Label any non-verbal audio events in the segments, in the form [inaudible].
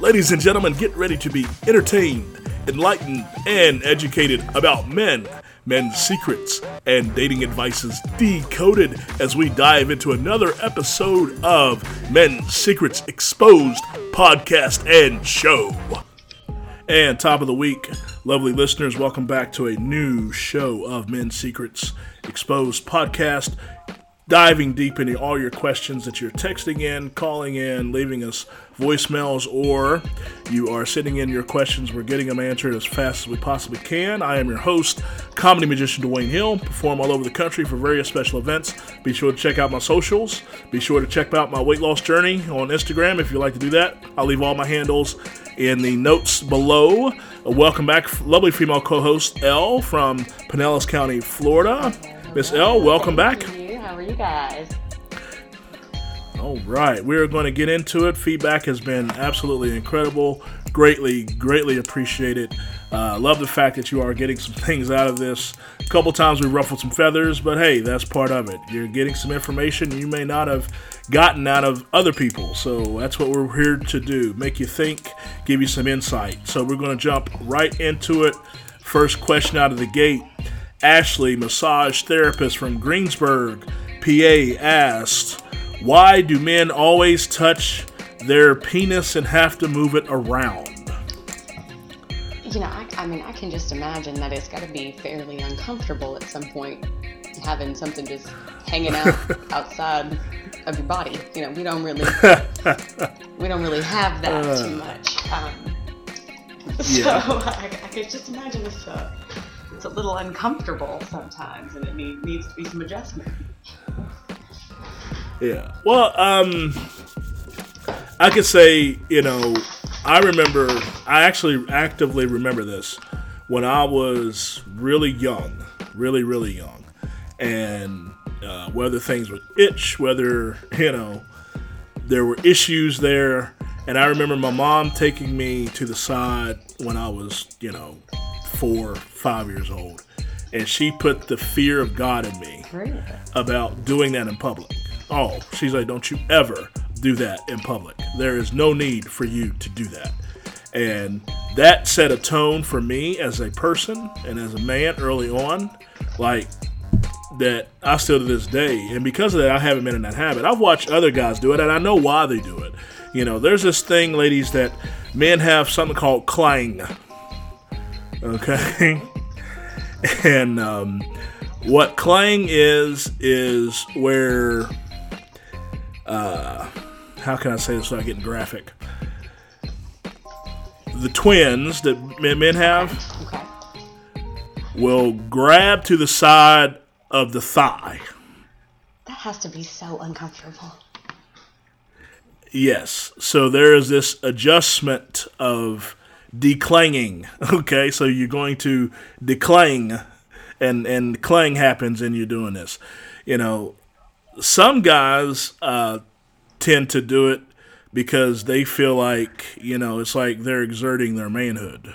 Ladies and gentlemen, get ready to be entertained, enlightened, and educated about men, men's secrets, and dating advices decoded as we dive into another episode of Men's Secrets Exposed podcast and show. And top of the week, lovely listeners, welcome back to a new show of Men's Secrets Exposed podcast diving deep into all your questions that you're texting in, calling in, leaving us voicemails, or you are sending in your questions. We're getting them answered as fast as we possibly can. I am your host, comedy magician Dwayne Hill. Perform all over the country for various special events. Be sure to check out my socials. Be sure to check out my weight loss journey on Instagram if you'd like to do that. I'll leave all my handles in the notes below. Welcome back, lovely female co host Elle from Pinellas County, Florida. Miss Elle, welcome back. Are you guys? All right, we're going to get into it. Feedback has been absolutely incredible. Greatly, greatly appreciated. Uh, love the fact that you are getting some [laughs] things out of this. A couple times we ruffled some feathers, but hey, that's part of it. You're getting some information you may not have gotten out of other people. So that's what we're here to do make you think, give you some insight. So we're going to jump right into it. First question out of the gate Ashley, massage therapist from Greensburg, PA, asked, Why do men always touch their penis and have to move it around? You know, I, I mean, I can just imagine that it's got to be fairly uncomfortable at some point having something just hanging out [laughs] outside of your body. You know, we don't really, [laughs] we don't really have that uh, too much. Um, [laughs] so. I, I could just imagine it's a, it's a little uncomfortable sometimes, and it need, needs to be some adjustment. Yeah. Well, um, I could say, you know, I remember, I actually actively remember this when I was really young, really, really young. And uh, whether things would itch, whether, you know, there were issues there. And I remember my mom taking me to the side when I was, you know, four, five years old. And she put the fear of God in me about doing that in public. Oh, she's like, don't you ever do that in public. There is no need for you to do that. And that set a tone for me as a person and as a man early on, like that I still to this day. And because of that, I haven't been in that habit. I've watched other guys do it, and I know why they do it. You know, there's this thing, ladies, that men have something called clang. Okay? and um, what clang is, is where. Uh, how can I say this without getting graphic? The twins that men have will grab to the side of the thigh. That has to be so uncomfortable. Yes. So there is this adjustment of declanging. [laughs] Okay, so you're going to declang, and and clang happens, and you're doing this. You know, some guys uh, tend to do it because they feel like you know it's like they're exerting their manhood.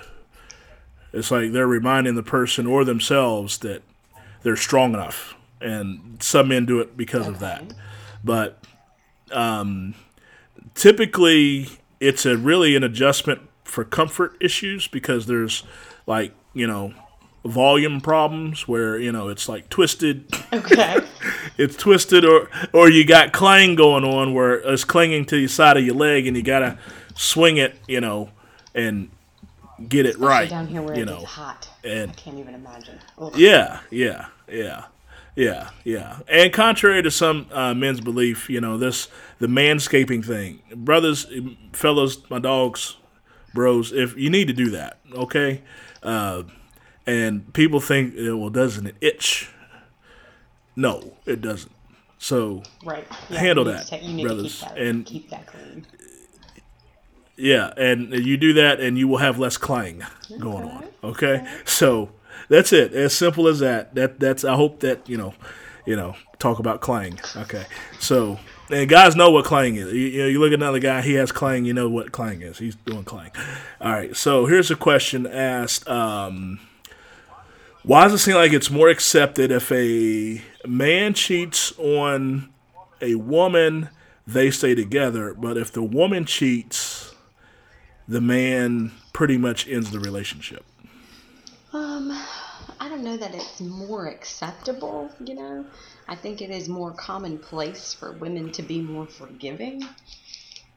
It's like they're reminding the person or themselves that they're strong enough, and some men do it because of that. But um, typically, it's a really an adjustment for comfort issues because there's like you know volume problems where you know it's like twisted. Okay. [laughs] it's twisted, or or you got clang going on where it's clinging to the side of your leg, and you gotta swing it, you know, and get it Especially right. Down here where you it know. hot. And I can't even imagine. Ugh. Yeah, yeah, yeah. Yeah, yeah. And contrary to some uh, men's belief, you know, this the manscaping thing. Brothers, fellas, my dogs, bros, if you need to do that, okay? Uh, and people think, well, doesn't it itch? No, it doesn't. So right. Yeah, handle that, to, brothers, that, and keep that clean. Yeah, and you do that, and you will have less clang okay. going on. Okay, so that's it. As simple as that. That that's. I hope that you know, you know, talk about clang. Okay, so and guys know what clang is. You, you, know, you look at another guy, he has clang. You know what clang is. He's doing clang. All right. So here's a question asked. Um, why does it seem like it's more accepted if a man cheats on a woman, they stay together, but if the woman cheats, the man pretty much ends the relationship? Um, don't know that it's more acceptable, you know. I think it is more commonplace for women to be more forgiving,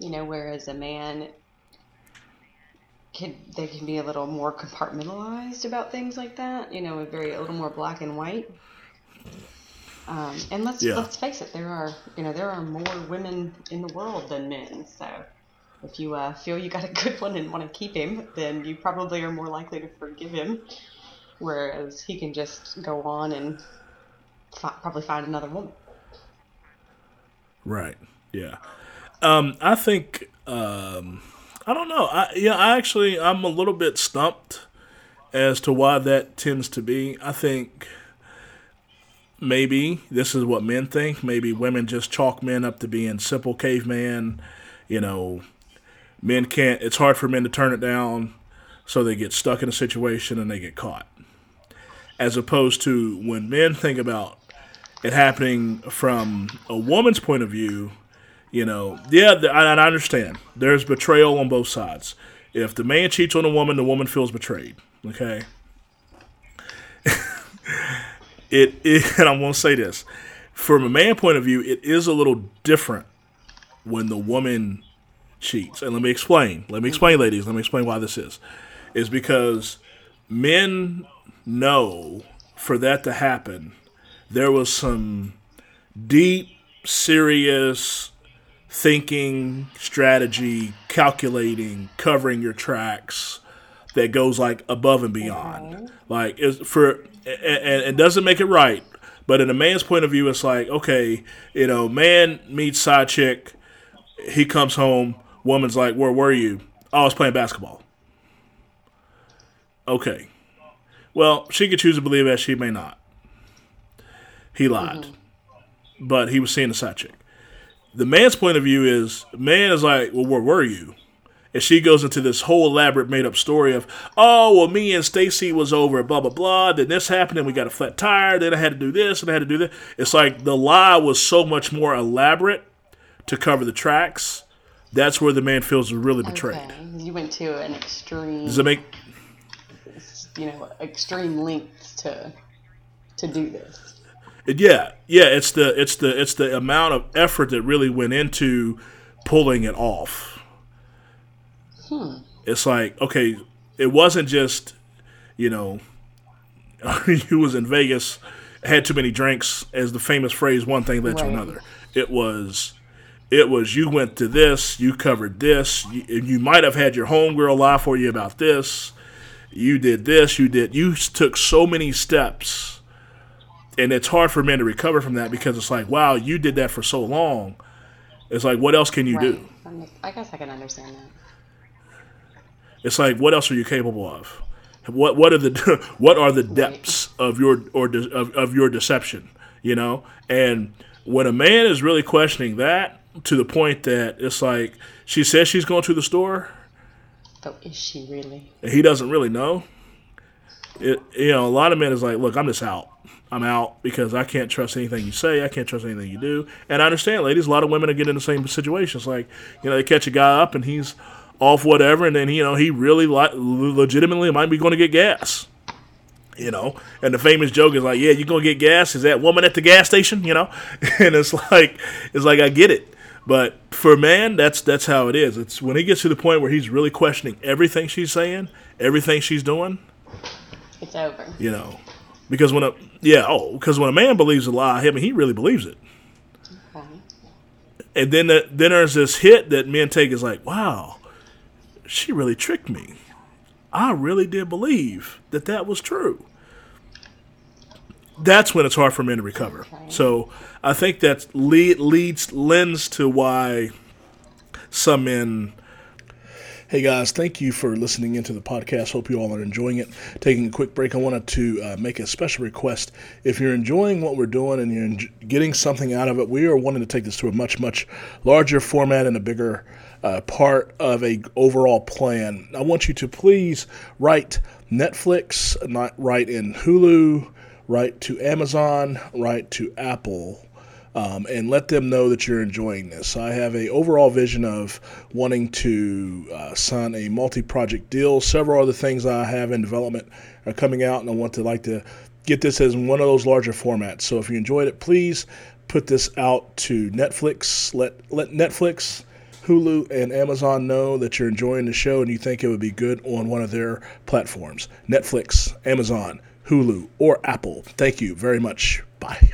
you know, whereas a man can they can be a little more compartmentalized about things like that, you know, a very a little more black and white. Um, and let's Yeah. let's face it, there are you know there are more women in the world than men. So if you uh, feel you got a good one and want to keep him, then you probably are more likely to forgive him. Whereas he can just go on and probably find another woman. Right. Yeah. Um, I think um, I don't know. I yeah, I actually I'm a little bit stumped as to why that tends to be. I think maybe this is what men think. Maybe women just chalk men up to being simple caveman. You know, men can't. It's hard for men to turn it down, so they get stuck in a situation and they get caught. As opposed to when men think about it happening from a woman's point of view, you know, yeah, I, I understand. There's betrayal on both sides. If the man cheats on a woman, the woman feels betrayed. Okay. [laughs] it, it [laughs] and I'm gonna say this, from a man point of view, it is a little different when the woman cheats. And let me explain. Let me explain, ladies. Let me explain why this is. Is because men know for that to happen, there was some deep, serious thinking, strategy, calculating, covering your tracks that goes like above and beyond. Uh-huh. Like is for and, and it doesn't make it right, but in a man's point of view, it's like okay, you know, man meets side chick, he comes home, woman's like, where were you? Oh, I was playing basketball. Okay. Well, she could choose to believe that she may not. He lied. Mm-hmm. But he was seeing the side chick. The man's point of view is man is like, well, where were you? And she goes into this whole elaborate made up story of, oh, well, me and Stacy was over, blah, blah, blah. Then this happened, and we got a flat tire. Then I had to do this, and I had to do that. It's like the lie was so much more elaborate to cover the tracks. That's where the man feels really betrayed. Okay. You went to an extreme, Does it make you know, extreme lengths to to do this. Yeah, yeah, it's the it's the it's the amount of effort that really went into pulling it off. Hmm. It's like okay, it wasn't just you know [laughs] you was in Vegas, had too many drinks, as the famous phrase, one thing led to another. It was it was you went to this, you covered this, you, you might have had your homegirl lie for you about this. You did this, you did you took so many steps and it's hard for men to recover from that because it's like, wow, you did that for so long. It's like, what else can you do? Right. I'm- I guess I can understand that. It's like, what else are you capable of? What what are the [laughs] what are the depths of your or de, of, of your deception? You know, and when a man is really questioning that to the point that it's like she says she's going to the store But is she really? he doesn't really know. It you know a lot of men is like, look, I'm just out. I'm out because I can't trust anything you say. I can't trust anything you do. And I understand, ladies. A lot of women are getting in the same situations. Like you know, they catch a guy up and he's off whatever, and then you know he really li- legitimately might be going to get gas. You know, and the famous joke is like, "Yeah, you're gonna get gas? Is that woman at the gas station?" You know, [laughs] and it's like, it's like I get it, but for a man, that's that's how it is. It's when he gets to the point where he's really questioning everything she's saying, everything she's doing. It's over. You know, because when a yeah oh because when a man believes a lie, I mean he really believes it. Okay. And then the, then there's this hit that men take is like, wow, she really tricked me. I really did believe that that was true. That's when it's hard for men to recover. Okay. So I think that lead, leads lends to why some men. Hey guys, thank you for listening into the podcast. Hope you all are enjoying it. Taking a quick break, I wanted to uh, make a special request. If you're enjoying what we're doing and you're en- getting something out of it, we are wanting to take this to a much, much larger format and a bigger uh, part of a overall plan. I want you to please write Netflix, not write in Hulu, write to Amazon, write to Apple um, and let them know that you're enjoying this. I have a overall vision of wanting to uh, sign a multi-project deal. Several other things I have in development are coming out, and I want to like to get this as one of those larger formats. So if you enjoyed it, please put this out to Netflix. Let let Netflix. Hulu and Amazon know that you're enjoying the show and you think it would be good on one of their platforms Netflix, Amazon, Hulu, or Apple. Thank you very much. Bye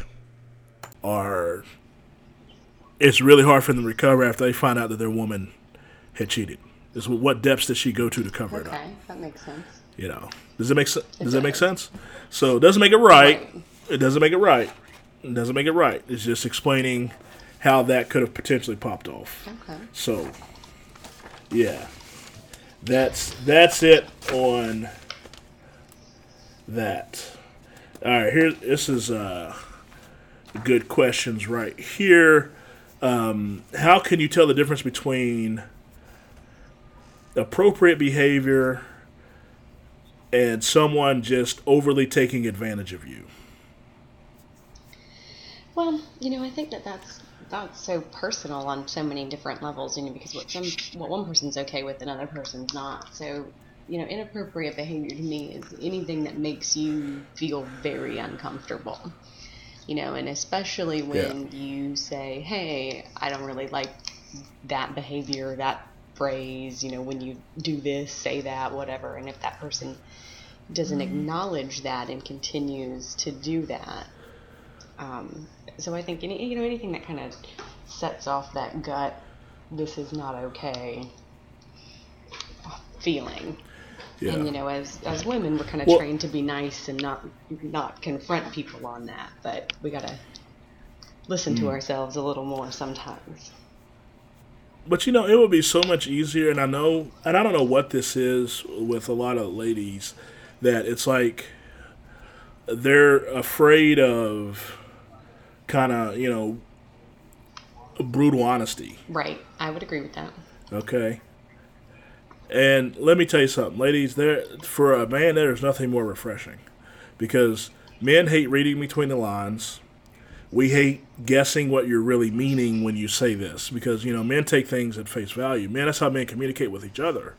are it's really hard for them to recover after they find out that their woman had cheated. Is what depths does she go to to cover okay, it up? Okay, that makes sense. You know, does it make sense? Does that make sense? So it doesn't make it right. right. It doesn't make it right. It doesn't make it right. It's just explaining how that could have potentially popped off. Okay. So, yeah, that's that's it on that. All right, here. This is uh, good questions right here. Um, how can you tell the difference between appropriate behavior and someone just overly taking advantage of you? Well, you know, I think that that's that's so personal on so many different levels. You know, because what some what one person's okay with, another person's not. So, you know, inappropriate behavior to me is anything that makes you feel very uncomfortable you know, and especially when yeah. you say, hey, I don't really like that behavior, that phrase, you know, when you do this, say that, whatever. And if that person doesn't mm-hmm. acknowledge that and continues to do that, um, so I think any, you know anything that kind of sets off that gut, this is not okay feeling yeah. And you know, as as women, we're kind of well, trained to be nice and not not confront people on that, but we gotta listen mm. to ourselves a little more sometimes. But you know, it would be so much easier, and I know, and I don't know what this is with a lot of ladies, that it's like they're afraid of kind of you know brutal honesty. Right. I would agree with that. Okay. And let me tell you something, ladies. There for a man, there is nothing more refreshing, because men hate reading between the lines. We hate guessing what you're really meaning when you say this, because you know men take things at face value. Man, that's how men communicate with each other.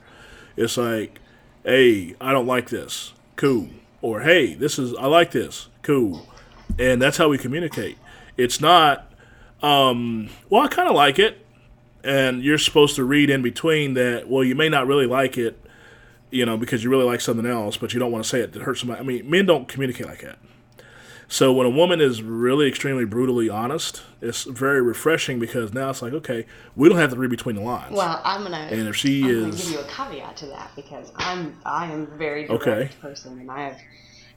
It's like, hey, I don't like this. Cool. Or hey, this is I like this. Cool. And that's how we communicate. It's not, um, well, I kind of like it and you're supposed to read in between that. Well, you may not really like it, you know, because you really like something else, but you don't want to say it to hurt somebody. I mean, men don't communicate like that. So when a woman is really extremely brutally honest, it's very refreshing because now it's like, okay, we don't have to read between the lines. Well, I'm gonna and if she I'm is, give you a caveat to that because I'm I am a very direct okay. person and I have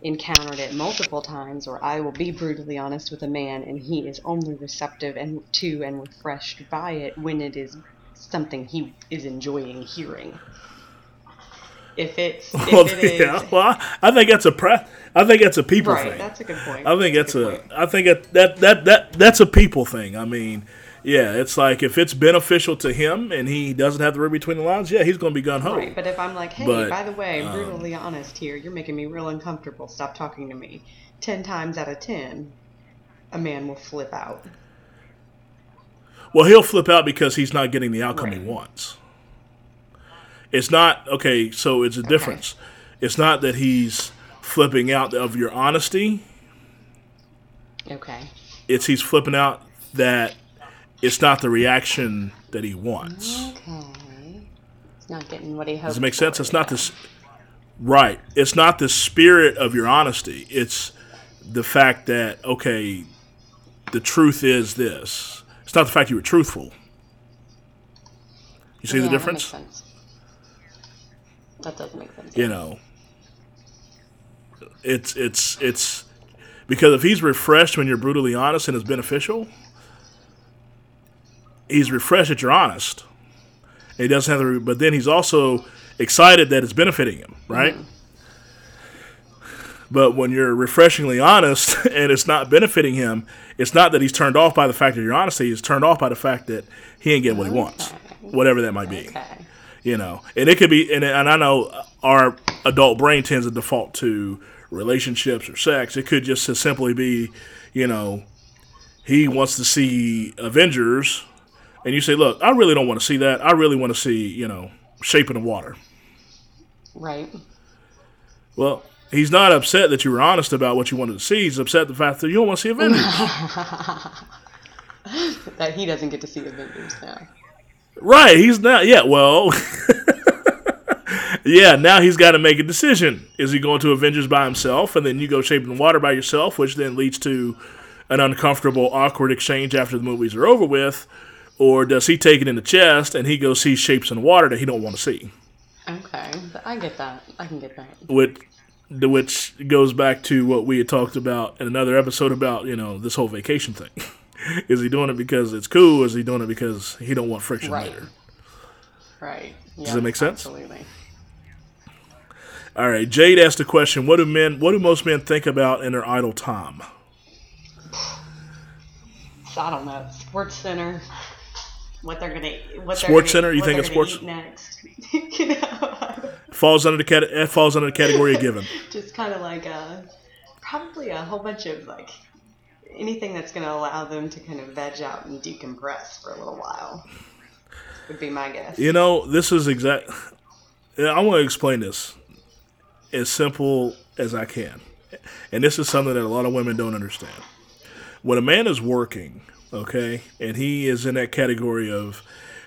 encountered it multiple times where I will be brutally honest with a man and he is only receptive and to and refreshed by it when it is something he is enjoying hearing. If it's if well, it [laughs] yeah, is, well, I think that's a pre- I think that's a people right, thing. That's a good point. I think that's, that's a, a I think it, that that that that's a people thing. I mean, yeah, it's like if it's beneficial to him and he doesn't have to read between the lines, yeah, he's going to be gun ho. Right, but if I'm like, hey, but, by the way, I'm brutally um, honest here, you're making me real uncomfortable. Stop talking to me. Ten times out of ten, a man will flip out. Well, he'll flip out because he's not getting the outcome right. he wants. It's not okay. So it's a difference. It's not that he's flipping out of your honesty. Okay. It's he's flipping out that it's not the reaction that he wants. Okay. He's not getting what he hopes. Does it make sense? It's not this. Right. It's not the spirit of your honesty. It's the fact that okay, the truth is this. It's not the fact you were truthful. You see yeah, the difference? That, that does make sense. You know, it's it's it's because if he's refreshed when you're brutally honest and it's beneficial, he's refreshed that you're honest. He doesn't have to, but then he's also excited that it's benefiting him, right? Mm-hmm. But when you're refreshingly honest [laughs] and it's not benefiting him, it's not that he's turned off by the fact that you're honest. He's turned off by the fact that he ain't getting what he wants, whatever that might be. Okay. You know, and it could be, and, and I know our adult brain tends to default to relationships or sex. It could just simply be, you know, he wants to see Avengers, and you say, "Look, I really don't want to see that. I really want to see, you know, Shape in the Water." Right. Well, he's not upset that you were honest about what you wanted to see. He's upset the fact that you don't want to see Avengers. [laughs] that he doesn't get to see Avengers now. Right, he's not. Yeah, well, [laughs] yeah. Now he's got to make a decision. Is he going to Avengers by himself, and then you go Shape in the Water by yourself, which then leads to an uncomfortable, awkward exchange after the movies are over with, or does he take it in the chest and he goes see shapes in water that he don't want to see? Okay, I get that. I can get that. Which, which goes back to what we had talked about in another episode about you know this whole vacation thing. [laughs] is he doing it because it's cool? Or is he doing it because he don't want friction Right. later? Right. Does that make sense? Absolutely. All right, Jade asked a question: What do men? What do most men think about in their idle time? I don't know. Sports Center. What they're gonna what they're Sports gonna- Center? You think it's sports- next? [laughs] you know, [laughs] Falls under the cat. It falls under the category of given. [laughs] just kind of like a probably a whole bunch of like anything that's gonna allow them to kind of veg out and decompress for a little while would be my guess. You know, this is exact. I want to explain this as simple as I can, and this is something that a lot of women don't understand. When a man is working, okay, and he is in that category of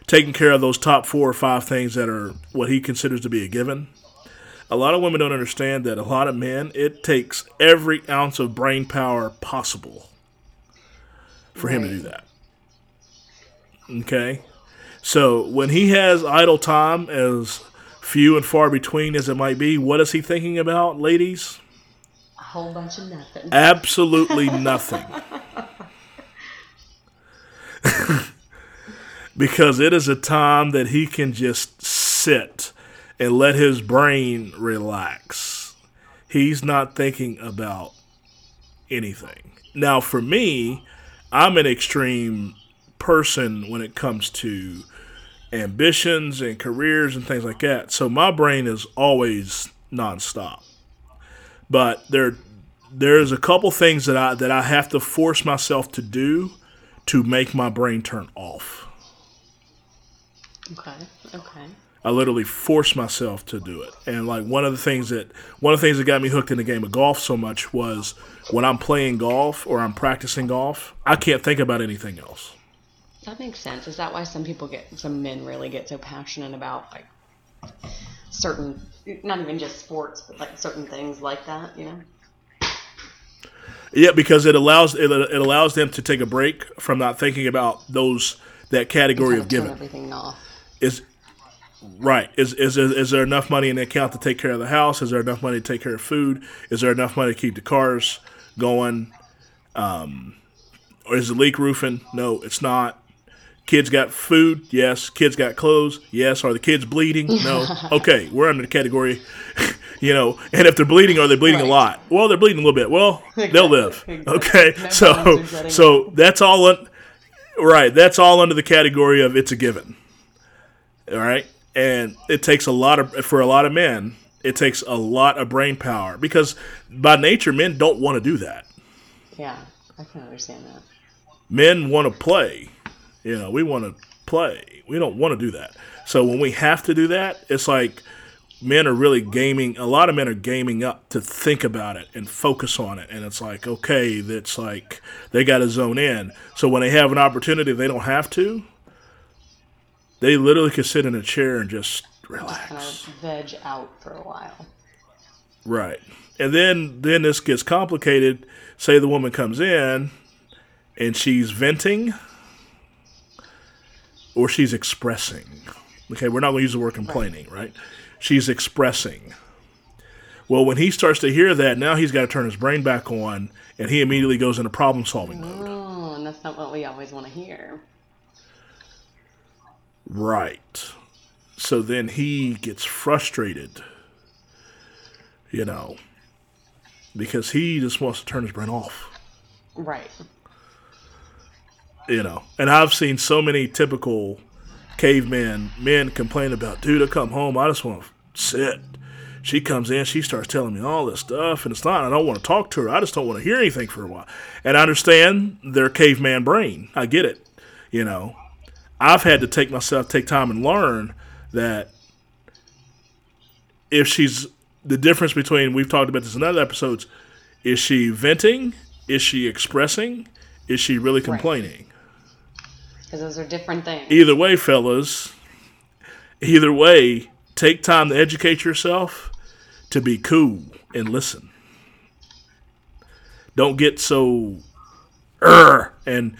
taking care of those top four or five things that are what he considers to be a given. A lot of women don't understand that a lot of men, it takes every ounce of brain power possible for him to do that. Okay? So when he has idle time, as few and far between as it might be, what is he thinking about, ladies? a whole bunch of nothing. Absolutely nothing. [laughs] [laughs] because it is a time that he can just sit and let his brain relax. He's not thinking about anything. Now, for me, I'm an extreme person when it comes to ambitions and careers and things like that. So my brain is always nonstop. But there there's a couple things that I that I have to force myself to do to make my brain turn off. Okay. Okay. I literally force myself to do it. And like one of the things that one of the things that got me hooked in the game of golf so much was when I'm playing golf or I'm practicing golf, I can't think about anything else. That makes sense. Is that why some people get, some men really get so passionate about like certain, not even just sports, but like certain things like that? You know. Yeah, because it allows it, it allows them to take a break from not thinking about those that category of giving. everything off. Is right. Is, is is is there enough money in the account to take care of the house? Is there enough money to take care of food? Is there enough money to keep the cars going? Um, or is the leak roofing? No, it's not. Kids got food? Yes. Kids got clothes? Yes. Are the kids bleeding? No. [laughs] Okay, we're under the category, you know. And if they're bleeding, are they bleeding a lot? Well, they're bleeding a little bit. Well, [laughs] they'll live. Exactly. Okay, No so bones are setting so that's all. Un- right, that's all under the category of it's a given. All right, and it takes a lot of for a lot of men. It takes a lot of brain power because by nature, men don't want to do that. Yeah, I can understand that. men want to play. You know, we want to play. We don't want to do that. So when we have to do that, it's like men are really gaming. A lot of men are gaming up to think about it and focus on it. And it's like, okay, that's like they got to zone in. So when they have an opportunity, they don't have to. They literally could sit in a chair and just relax. Kind relax. of veg out for a while. Right. And then then this gets complicated. Say the woman comes in and she's venting or she's expressing. Okay, we're not going to use the word complaining, right? She's expressing. Well, when he starts to hear that, now he's got to turn his brain back on and he immediately goes into problem solving mode. Oh, and that's not what we always want to hear. Right. So then he gets frustrated, you know, because he just wants to turn his brain off. Right. you know. And I've seen so many typical cavemen men complain about, dude, I come home, I just want to sit, she comes in, she starts telling me all this stuff, and it's not. I don't want to talk to her. I just don't want to hear anything for a while. And I understand their caveman brain. I get it. You know, I've had to take myself, take time and learn that if she's the difference between we've talked about this in other episodes, is she venting? Is she expressing? Is she really complaining? Because those are different things. Either way, fellas, either way, take time to educate yourself to be cool and listen. Don't get so er and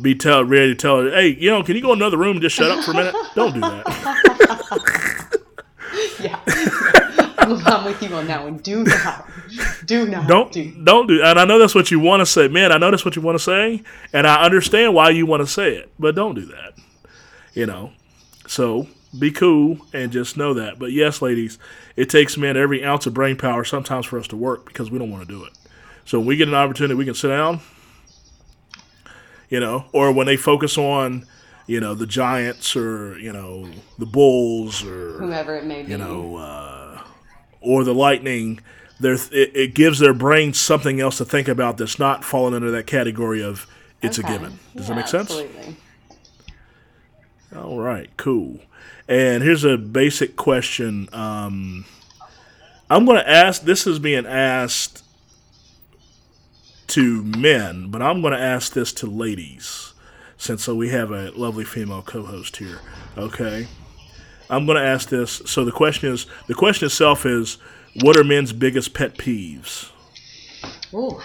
be tell ready to tell her, hey, you know, can you go in another room and just shut up for a minute? Don't do that. [laughs] yeah. [laughs] I'm with you on that one. Do not. Do not. Don't do. don't do. And I know that's what you want to say, man. I know that's what you want to say, and I understand why you want to say it, but don't do that. You know. So be cool and just know that. But yes, ladies, it takes men every ounce of brain power sometimes for us to work because we don't want to do it. So when we get an opportunity, we can sit down. You know, or when they focus on, you know, the Giants or you know the Bulls or whoever it may be. you know, uh, or the Lightning, there it, it gives their brain something else to think about that's not falling under that category of it's Okay. a given. Does Yeah, that make sense? Absolutely. All right, cool. And here's a basic question. Um, I'm going to ask. This is being asked to men, but I'm going to ask this to ladies, since so we have a lovely female co-host here. Okay, I'm going to ask this. So the question is, the question itself is, what are men's biggest pet peeves? Ooh.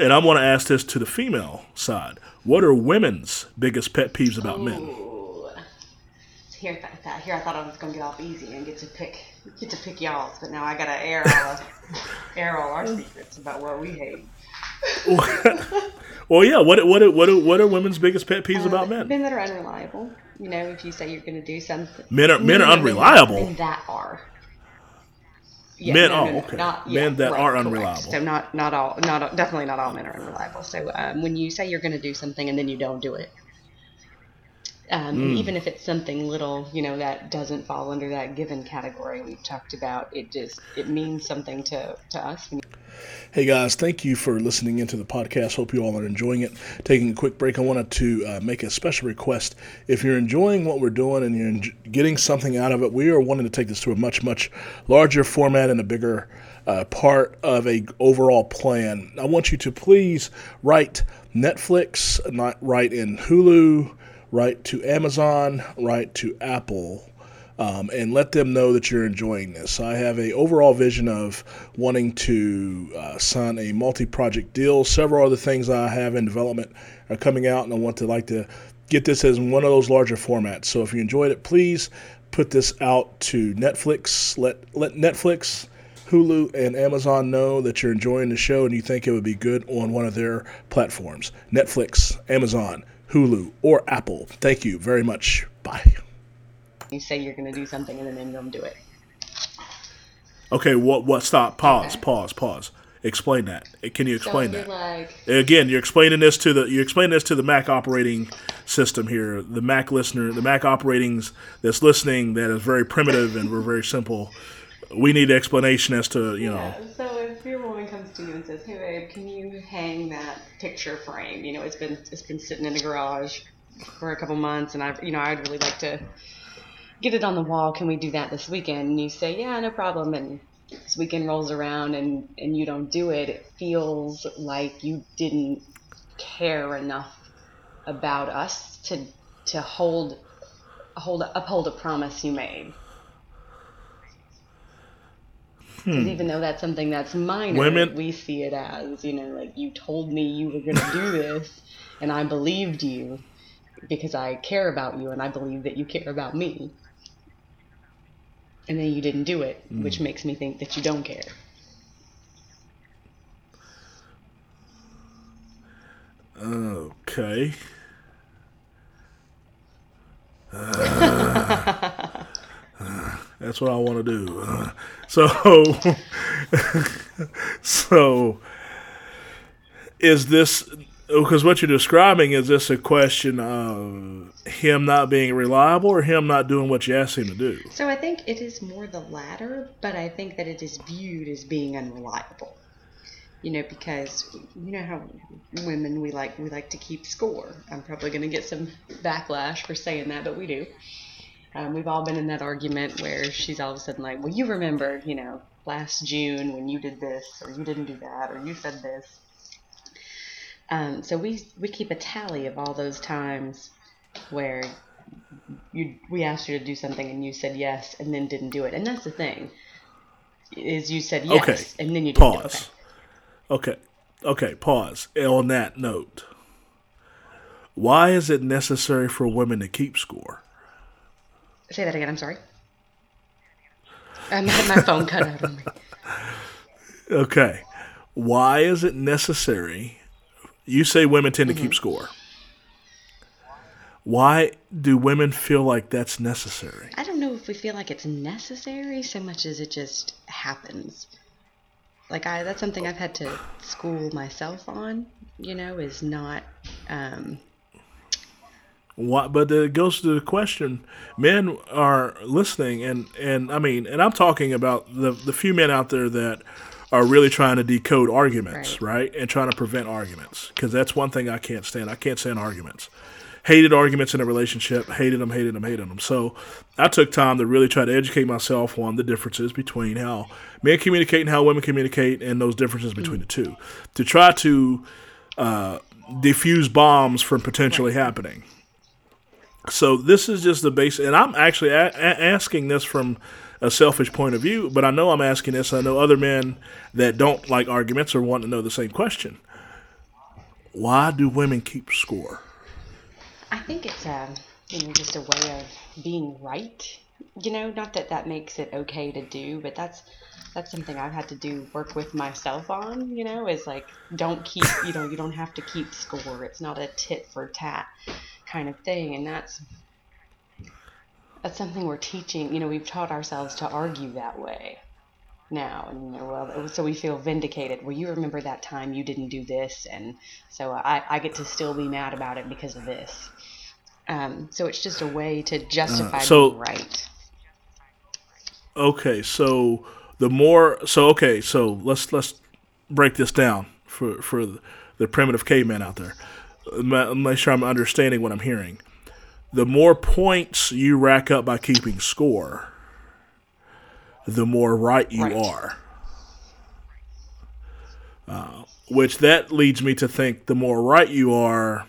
And I'm going to ask this to the female side. What are women's biggest pet peeves about men? Here, th- th- here, I thought I was gonna get off easy and get to pick, get to pick y'all's, but now I gotta air all, [laughs] air all our secrets about what we hate. [laughs] Well, yeah. What what are- what what are women's biggest pet peeves about men? Men that are unreliable. You know, if you say you're gonna do something, Men are men are unreliable. Men that are. Yeah, Men- oh, okay. Not, Men that are correct. unreliable. So not not all, not definitely not all men are unreliable. So um, when you say you're going to do something and then you don't do it, um, and even if it's something little, you know that doesn't fall under that given category we've talked about, it just it means something to to us. Hey guys, thank you for listening into the podcast. Hope you all are enjoying it. Taking a quick break, I wanted to uh, make a special request. If you're enjoying what we're doing and you're enj- getting something out of it, we are wanting to take this to a much much larger format and a bigger uh, part of a overall plan. I want you to please write Netflix, not write in Hulu, write to Amazon, write to Apple um, and let them know that you're enjoying this. I have a overall vision of wanting to uh, sign a multi-project deal. Several other things I have in development are coming out, and I want to like to get this as one of those larger formats. So if you enjoyed it, please put this out to Netflix. Let let Netflix. Hulu and Amazon know that you're enjoying the show and you think it would be good on one of their platforms Netflix, Amazon, Hulu, or Apple. Thank you very much. Bye. You say you're going to do something and then you don't do it. Okay, what? What? Stop. Pause. Okay. Pause. Pause. Explain that. Can you explain you're that? like, Again, you're explaining this to the you explain this to the Mac operating system here, the Mac listener, the Mac operatings that's listening that is very primitive and we're very simple. We need explanation as to you know so if your woman comes to you and says, "Hey babe, can you hang that picture frame? You know, it's been it's been sitting in the garage for a couple months, and I, you know, I'd really like to get it on the wall. Can we do that this weekend?" And you say, "Yeah, no problem." And this weekend rolls around and and you don't do it. It feels like you didn't care enough about us to to hold hold uphold a promise you made. Because even though that's something that's minor, Women- we see it as, you know, like you told me you were going to do [laughs] this, and I believed you because I care about you and I believe that you care about me. And then you didn't do it, which makes me think that you don't care. Okay. Uh, [laughs] [laughs] [sighs] that's what I want to do. Uh, so, [laughs] so is this because what you're describing is this a question of him not being reliable or him not doing what you asked him to do? So I think it is more the latter, but I think that it is viewed as being unreliable. You know, because you know how women we like we like to keep score. I'm probably going to get some backlash for saying that, but we do. Um, we've all been in that argument where she's all of a sudden like, "Well, you remember, you know, last June when you did this, or you didn't do that, or you said this." Um, so we we keep a tally of all those times where you we asked you to do something and you said yes and then didn't do it, and that's the thing is you said yes Okay. and then you didn't. do it. Pause. Okay. Okay, pause. On that note, why is it necessary for women to keep score? Say that again. I'm sorry. I had my phone cut out on me. [laughs] Okay. Why is it necessary? You say women tend to keep score. Why do women feel like that's necessary? I don't know if we feel like it's necessary so much as it just happens. Like I, that's something I've had to school myself on. You know, is not. Um, Why, but it goes to the question: men are listening, and and I mean, and I'm talking about the the few men out there that are really trying to decode arguments, right, Right. and trying to prevent arguments, because that's one thing I can't stand. I can't stand arguments. Hated arguments in a relationship. Hated them. Hated them. Hated them. So I took time to really try to educate myself on the differences between how men communicate and how women communicate, and those differences between the two, to try to uh, diffuse bombs from potentially happening. So this is just the base, and I'm actually a- a- asking this from a selfish point of view, but I know I'm asking this. I know other men that don't like arguments or want to know the same question. Why do women keep score? I think it's um, you know, just a way of being right. You know, not that that makes it okay to do, but that's that's something I've had to do work with myself on. You know, is like don't keep. You know, you don't have to keep score. It's not a tit for tat kind of thing, and that's that's something we're teaching. You know, we've taught ourselves to argue that way now, and you know, well, so we feel vindicated. Well, you remember that time you didn't do this, and so I, I get to still be mad about it because of this. Um, so it's just a way to justify so- being right. Okay, so the more so okay, so let's let's break this down for for the primitive caveman out there. Ma- Make sure I'm understanding what I'm hearing. The more points you rack up by keeping score, the more right you Right. are. Uh, which that leads me to think the more right you are,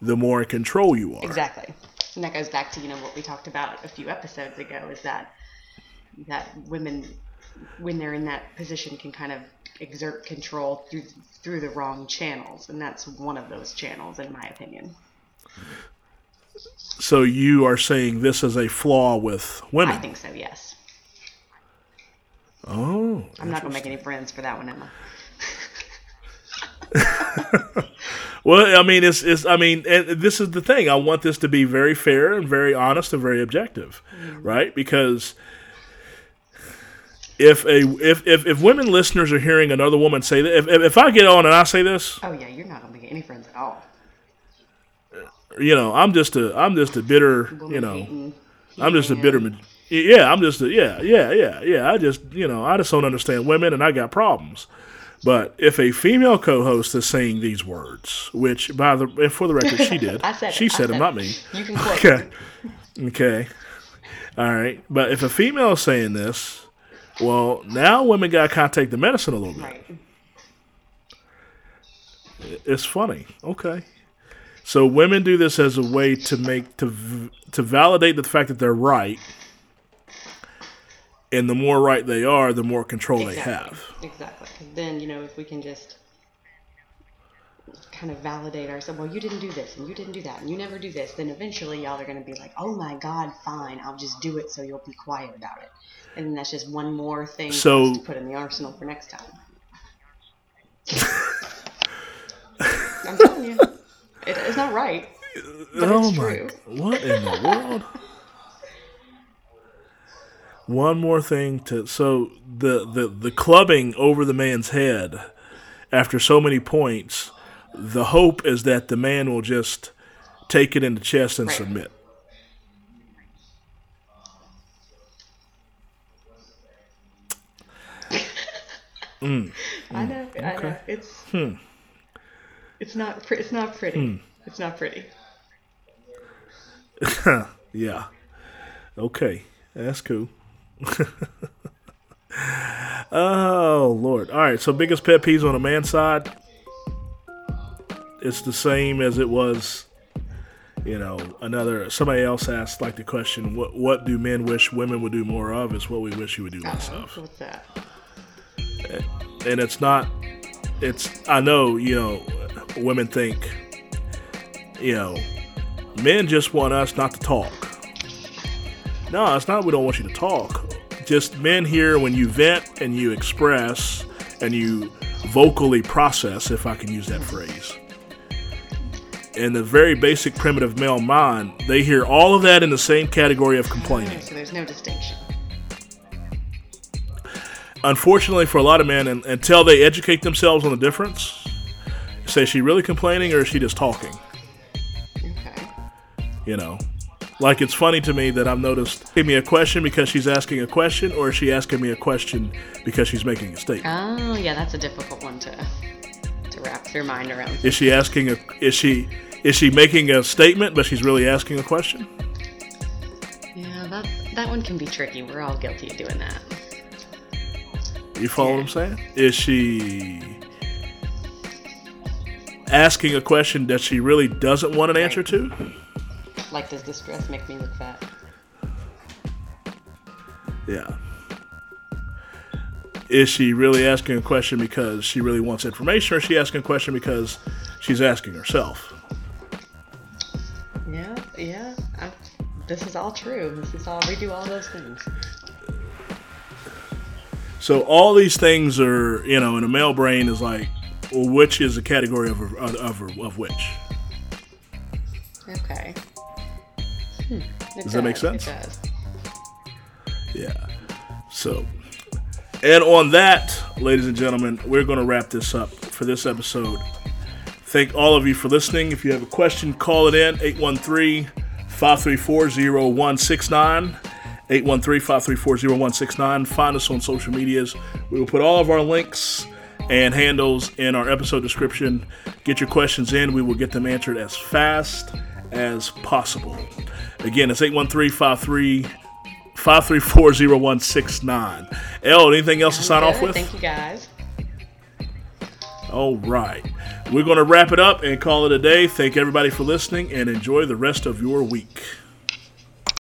the more in control you are. Exactly. And that goes back to, you know, what we talked about a few episodes ago is that that women when they're in that position can kind of exert control through through the wrong channels and that's one of those channels in my opinion. So you are saying this is a flaw with women. I think so, yes. Oh, I'm not to make any friends for that one, Emma. [laughs] Well, I mean, it's, it's I mean, and this is the thing. I want this to be very fair and very honest and very objective, mm-hmm. right? Because if a if, if if women listeners are hearing another woman say that, if, if I get on and I say this, Oh yeah, you're not to make any friends at all. you know, I'm just a I'm just a bitter, you know, I'm just a bitter. Yeah, I'm just a yeah yeah yeah yeah. I just you know I just don't understand women and I got problems. But if a female co-host is saying these words, which by the and for the record she did, [laughs] I said it, she I said them, not it. me. You can quote. Okay. Okay. All right. But if a female is saying this, well, now women got to kind of take the medicine a little bit. Right. It's funny. Okay. So women do this as a way to make to to validate the fact that they're right, and the more right they are, the more control they have. Exactly. 'Cause then, you know, if we can just kind of validate ourselves, well, you didn't do this and you didn't do that and you never do this, then eventually y'all are going to be like, oh my God, fine, I'll just do it so you'll be quiet about it. And that's just one more thing So- to put in the arsenal for next time. [laughs] I'm telling you, it, it's not right. Oh it's my! true. What in the world? One more thing to so the, the the clubbing over the man's head after so many points the hope is that the man will just take it in the chest and Right. submit. Mm. I know. I know. okay. It's hmm. it's not it's not pretty. Hmm. It's not pretty. [laughs] Yeah. Okay. That's cool. [laughs] oh Lord. All right. So biggest pet peeves on a man's side. It's the same as it was. You know, another somebody else asked like the question, "What what do men wish women would do more of?" Is what we wish you would do less oh, of. What's that? And it's not it's i know you know women think you know men just want us not to talk. No it's not we don't want you to talk. Just men here when you vent and you express and you vocally process if i can use that phrase. In the very basic primitive male mind they hear all of that in the same category of complaining. So there's no distinction. Unfortunately for a lot of men un until they educate themselves on the difference say is she really complaining or is she just talking Okay. you know like it's funny to me that i've noticed asking me a question because she's asking a question or is she asking me a question because she's making a statement Oh yeah, that's a difficult one to to wrap your mind around. is she asking a is she is she making a statement but she's really asking a question Yeah, that that one can be tricky. We're all guilty of doing that. You follow what i'm saying is she asking a question that she really doesn't want an answer to Like, does this dress make me look fat? Yeah. Is she really asking a question because she really wants information, or is she asking a question because she's asking herself? Yeah, yeah. I, this is all true. This is all we do all those things. So all these things are, you know, in a male brain is like, well, which is a category of of, of, of which? Okay. Hmm. It Does that make sense? Does. Yeah. So, and on that, ladies and gentlemen, we're going to wrap this up for this episode. Thank all of you for listening. If you have a question, call it in 813 534 0169. 813 534 0169. Find us on social medias. We will put all of our links and handles in our episode description. Get your questions in. We will get them answered as fast as possible. Again, it's 813 53 5340169. Elle, anything else to sign off with? Thank you guys. All right. We're going to wrap it up and call it a day. Thank everybody for listening and enjoy the rest of your week.